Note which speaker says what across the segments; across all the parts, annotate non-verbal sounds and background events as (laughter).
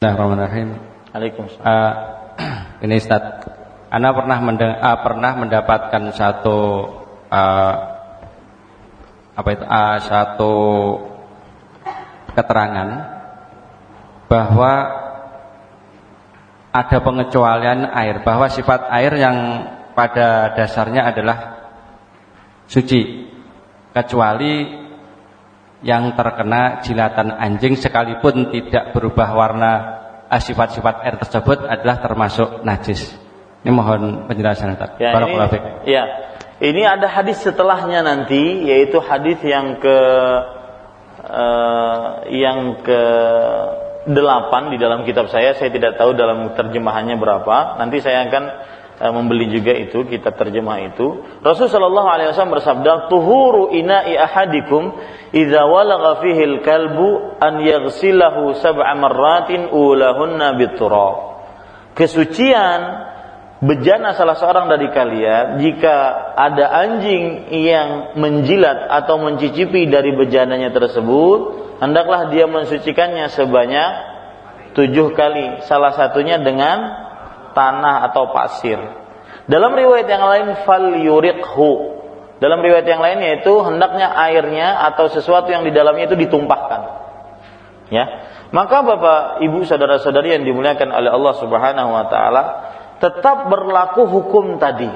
Speaker 1: Bismillahirrahmanirrahim.
Speaker 2: Waalaikumsalam.
Speaker 1: Uh, (clears throat) ini Ustaz, Anda pernah mendeng, uh, pernah mendapatkan satu uh, apa itu uh, satu keterangan bahwa ada pengecualian air, bahwa sifat air yang pada dasarnya adalah suci, kecuali yang terkena jilatan anjing sekalipun tidak berubah warna eh, sifat-sifat air tersebut adalah termasuk najis. Ini mohon penjelasan Ustaz.
Speaker 2: Ya, ini, ya. Ini ada hadis setelahnya nanti yaitu hadis yang ke uh, yang ke delapan di dalam kitab saya. Saya tidak tahu dalam terjemahannya berapa. Nanti saya akan membeli juga itu kitab terjemah itu. Rasulullah Shallallahu Alaihi Wasallam bersabda, "Tuhuru ina'i ahadikum idza walagha fihi al-kalbu an yaghsilahu sab'a marratin ulahunna biturab." Kesucian bejana salah seorang dari kalian jika ada anjing yang menjilat atau mencicipi dari bejananya tersebut, hendaklah dia mensucikannya sebanyak tujuh kali. Salah satunya dengan tanah atau pasir. Dalam riwayat yang lain fal yuriqhu. Dalam riwayat yang lain yaitu hendaknya airnya atau sesuatu yang di dalamnya itu ditumpahkan. Ya. Maka Bapak, Ibu, saudara-saudari yang dimuliakan oleh Allah Subhanahu wa taala, tetap berlaku hukum tadi.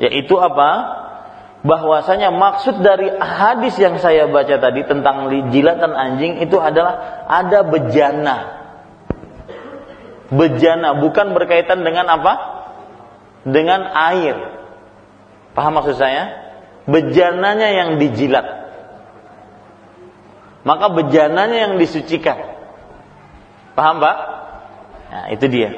Speaker 2: Yaitu apa? bahwasanya maksud dari hadis yang saya baca tadi tentang jilatan anjing itu adalah ada bejana bejana bukan berkaitan dengan apa? Dengan air. Paham maksud saya? Bejananya yang dijilat. Maka bejananya yang disucikan. Paham, Pak? Nah, itu dia.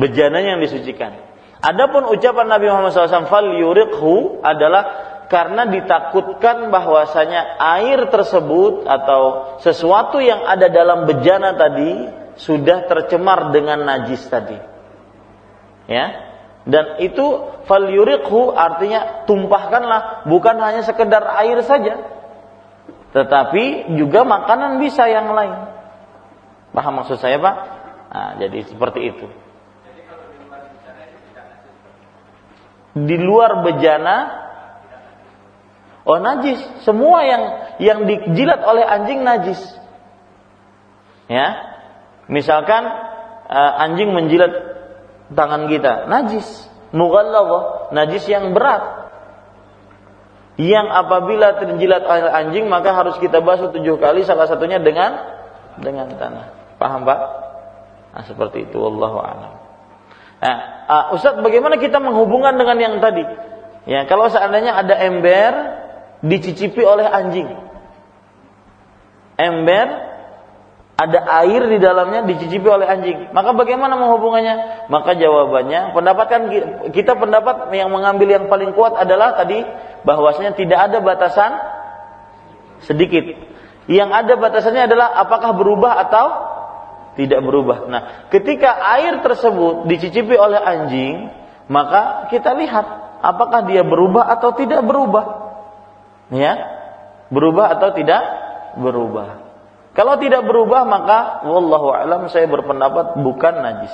Speaker 2: Bejananya yang disucikan. Adapun ucapan Nabi Muhammad SAW fal yuriqhu adalah karena ditakutkan bahwasanya air tersebut atau sesuatu yang ada dalam bejana tadi sudah tercemar dengan najis tadi. Ya. Dan itu fal artinya tumpahkanlah bukan hanya sekedar air saja. Tetapi juga makanan bisa yang lain. Paham maksud saya, Pak? Nah, jadi seperti itu. Di luar bejana Oh najis, semua yang yang dijilat oleh anjing najis. Ya, Misalkan uh, anjing menjilat tangan kita, najis, mughalladhah, najis yang berat. Yang apabila terjilat oleh anjing maka harus kita basuh tujuh kali salah satunya dengan dengan tanah. Paham Pak? Nah, seperti itu Allah a'lam. Nah, uh, Ustaz bagaimana kita menghubungkan dengan yang tadi? Ya, kalau seandainya ada ember dicicipi oleh anjing. Ember ada air di dalamnya dicicipi oleh anjing. Maka bagaimana menghubungannya? Maka jawabannya, pendapatkan kita pendapat yang mengambil yang paling kuat adalah tadi bahwasanya tidak ada batasan sedikit. Yang ada batasannya adalah apakah berubah atau tidak berubah. Nah, ketika air tersebut dicicipi oleh anjing, maka kita lihat apakah dia berubah atau tidak berubah. Ya, berubah atau tidak berubah. Kalau tidak berubah maka wallahu alam saya berpendapat bukan najis.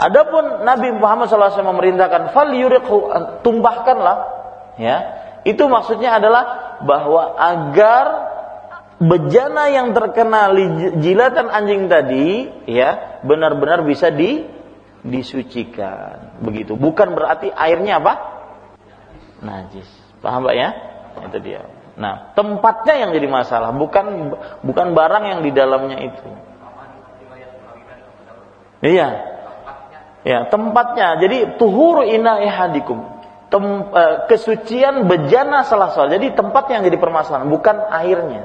Speaker 2: Adapun Nabi Muhammad SAW memerintahkan fal yuriqhu tumpahkanlah ya. Itu maksudnya adalah bahwa agar bejana yang terkena jilatan anjing tadi ya benar-benar bisa di disucikan. Begitu. Bukan berarti airnya apa? Najis. Paham pak ya? Itu dia Nah, tempatnya yang jadi masalah, bukan bukan barang yang di dalamnya itu. Iya. Ya, tempatnya. Jadi tuhur ina ihadikum. Tem, eh, kesucian bejana salah soal. Jadi tempat yang jadi permasalahan, bukan airnya.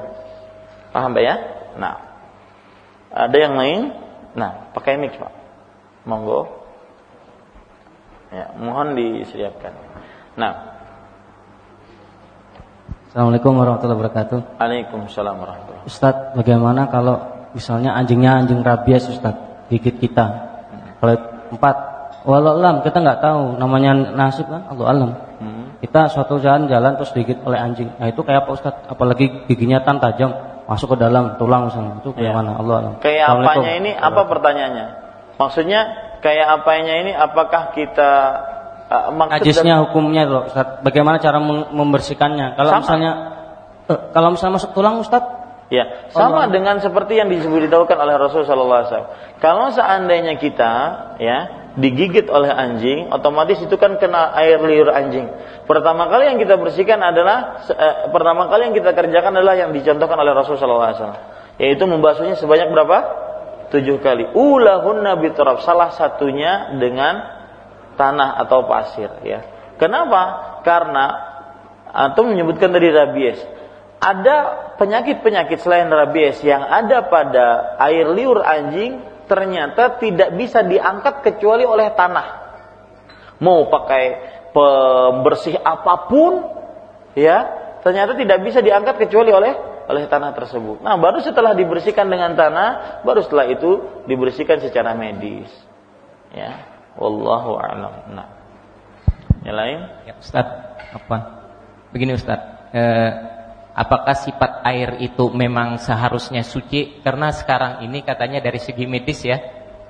Speaker 2: Paham ya? Nah, ada yang lain? Nah, pakai mic pak. Monggo. Ya, mohon disediakan. Nah,
Speaker 3: Assalamualaikum warahmatullahi wabarakatuh.
Speaker 2: Waalaikumsalam warahmatullahi wabarakatuh.
Speaker 3: Ustaz, bagaimana kalau misalnya anjingnya anjing rabies Ustaz, gigit kita? Kalau empat, walau alam kita nggak tahu namanya nasib kan, Allah alam. Hmm. Kita suatu jalan jalan terus digigit oleh anjing. Nah itu kayak apa Ustaz? Apalagi giginya tan tajam. masuk ke dalam tulang misalnya itu kayak
Speaker 2: Ya.
Speaker 3: mana Allah alam.
Speaker 2: Kayak apanya ini apa pertanyaannya? Maksudnya kayak apanya ini apakah kita uh,
Speaker 3: Najisnya hukumnya loh Ustaz. Bagaimana cara mem- membersihkannya? Kalau
Speaker 2: Sama.
Speaker 3: misalnya eh, kalau misalnya masuk tulang Ustaz,
Speaker 2: Ya, sama
Speaker 3: Allah.
Speaker 2: dengan seperti yang disebut ditahukan oleh Rasul sallallahu alaihi wasallam. Kalau seandainya kita ya digigit oleh anjing, otomatis itu kan kena air liur anjing. Pertama kali yang kita bersihkan adalah eh, pertama kali yang kita kerjakan adalah yang dicontohkan oleh Rasul sallallahu alaihi wasallam, yaitu membasuhnya sebanyak berapa? Tujuh kali. Ulahunna biturab. Salah satunya dengan tanah atau pasir ya. Kenapa? Karena atau menyebutkan tadi rabies. Ada penyakit-penyakit selain rabies yang ada pada air liur anjing ternyata tidak bisa diangkat kecuali oleh tanah. Mau pakai pembersih apa pun ya, ternyata tidak bisa diangkat kecuali oleh oleh tanah tersebut. Nah, baru setelah dibersihkan dengan tanah, baru setelah itu dibersihkan secara medis. Ya, wallahu a'lam. Nah. Yang lain?
Speaker 4: Ya, Ustaz, apa? Begini Ustaz, eh, apakah sifat air itu memang seharusnya suci? Karena sekarang ini katanya dari segi medis ya,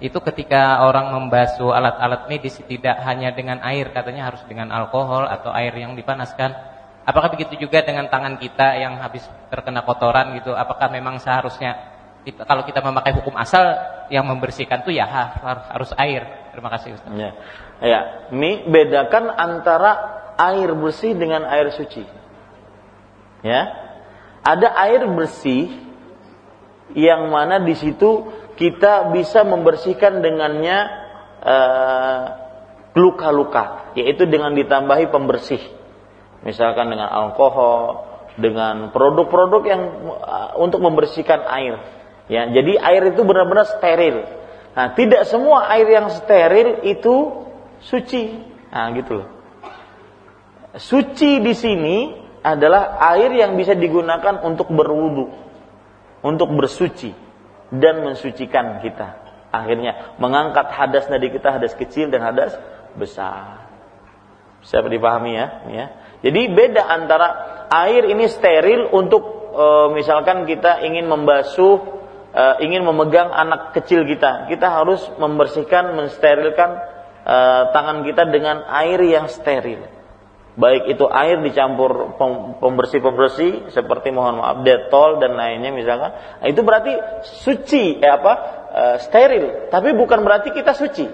Speaker 4: itu ketika orang membasuh alat-alat medis tidak hanya dengan air, katanya harus dengan alkohol atau air yang dipanaskan. Apakah begitu juga dengan tangan kita yang habis terkena kotoran gitu? Apakah memang seharusnya kita, kalau kita memakai hukum asal yang membersihkan itu ya harus air? Terima kasih Ustaz.
Speaker 2: Ya. Ya, mi bedakan antara air bersih dengan air suci. Ya. Ada air bersih yang mana di situ kita bisa membersihkan dengannya eh, luka-luka, yaitu dengan ditambahi pembersih. Misalkan dengan alkohol, dengan produk-produk yang eh, untuk membersihkan air. Ya, jadi air itu benar-benar steril. Nah, tidak semua air yang steril itu suci. Nah, gitu loh. Suci di sini adalah air yang bisa digunakan untuk berwudu, untuk bersuci dan mensucikan kita. Akhirnya mengangkat hadas dari kita, hadas kecil dan hadas besar. Bisa dipahami ya? ya. Jadi beda antara air ini steril untuk e, misalkan kita ingin membasuh, e, ingin memegang anak kecil kita, kita harus membersihkan, mensterilkan e, tangan kita dengan air yang steril. Baik itu air dicampur pem- pembersih-pembersih seperti mohon maaf detol dan lainnya misalkan, nah, itu berarti suci, eh apa? e, steril, tapi bukan berarti kita suci.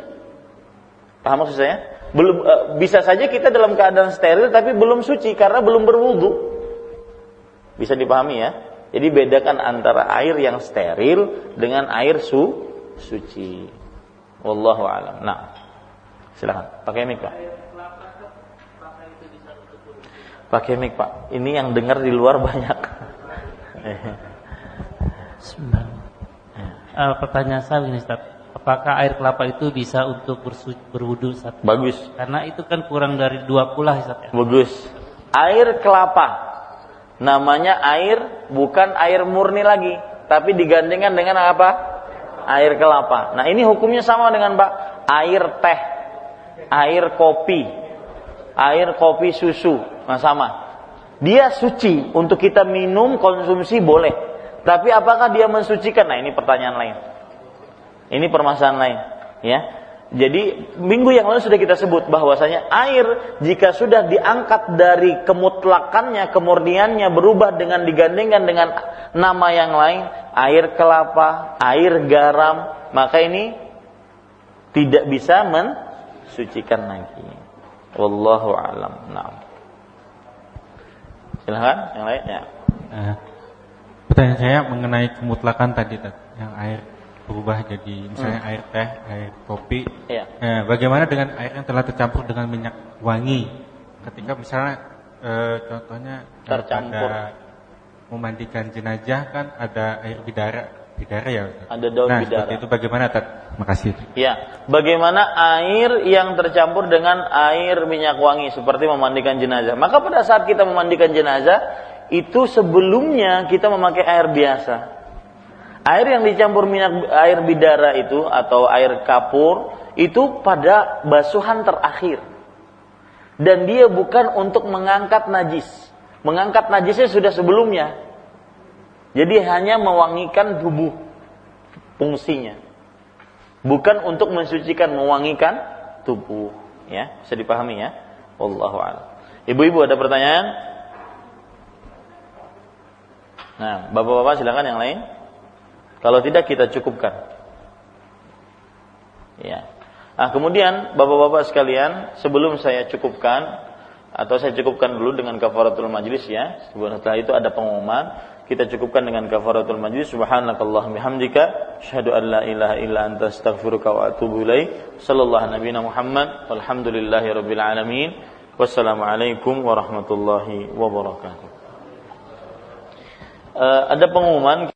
Speaker 2: Paham maksud saya? Belum eh, bisa saja kita dalam keadaan steril tapi belum suci karena belum berwudu. Bisa dipahami ya? Jadi bedakan antara air yang steril dengan air su suci. Wallahu alam. Nah, silakan pakai mic pak. Pakai mic pak. Ini yang dengar di luar (laughs) banyak.
Speaker 3: Eh, pertanyaan saya ini Ustaz. Apakah air kelapa itu bisa untuk berwudu Ustaz?
Speaker 2: Bagus.
Speaker 3: Karena itu kan kurang dari dua kulah Ustaz ya.
Speaker 2: Bagus. Air kelapa. Namanya air bukan air murni lagi, tapi digandingkan dengan apa? Air kelapa. Nah, ini hukumnya sama dengan Pak air teh, air kopi, air kopi susu. Nah, sama. Dia suci untuk kita minum konsumsi boleh. Tapi apakah dia mensucikan? Nah, ini pertanyaan lain. Ini permasalahan lain, ya. Jadi minggu yang lalu sudah kita sebut bahwasanya air jika sudah diangkat dari kemutlakannya, kemurniannya berubah dengan digandingkan dengan nama yang lain, air kelapa, air garam, maka ini tidak bisa mensucikan lagi. Wallahu alam. Nah. Silahkan yang lain ya.
Speaker 5: Nah, pertanyaan saya mengenai kemutlakan tadi yang air berubah jadi misalnya air teh, air kopi.
Speaker 2: Iya.
Speaker 5: Nah, bagaimana dengan air yang telah tercampur dengan minyak wangi? Ketika misalnya eh, contohnya
Speaker 2: Tercampur.
Speaker 5: memandikan jenazah kan ada air bidara, bidara ya. Ustaz?
Speaker 2: Ada daun
Speaker 5: nah,
Speaker 2: bidara.
Speaker 5: itu bagaimana Tat? Makasih.
Speaker 2: Ya, bagaimana air yang tercampur dengan air minyak wangi seperti memandikan jenazah. Maka pada saat kita memandikan jenazah, itu sebelumnya kita memakai air biasa. Air yang dicampur minyak air bidara itu atau air kapur itu pada basuhan terakhir. Dan dia bukan untuk mengangkat najis. Mengangkat najisnya sudah sebelumnya. Jadi hanya mewangikan tubuh fungsinya. Bukan untuk mensucikan, mewangikan tubuh. Ya, bisa dipahami ya. Wallahu. Ibu-ibu ada pertanyaan? Nah, bapak-bapak silakan yang lain. Kalau tidak kita cukupkan. Ya. Nah, kemudian bapak-bapak sekalian, sebelum saya cukupkan atau saya cukupkan dulu dengan kafaratul majlis ya. Setelah itu ada pengumuman kita cukupkan dengan kafaratul majlis subhanakallahumma bihamdika asyhadu an la ilaha illa anta astaghfiruka wa atubu ilaik sallallahu nabiyana muhammad walhamdulillahi rabbil alamin wassalamualaikum warahmatullahi wabarakatuh uh, ada pengumuman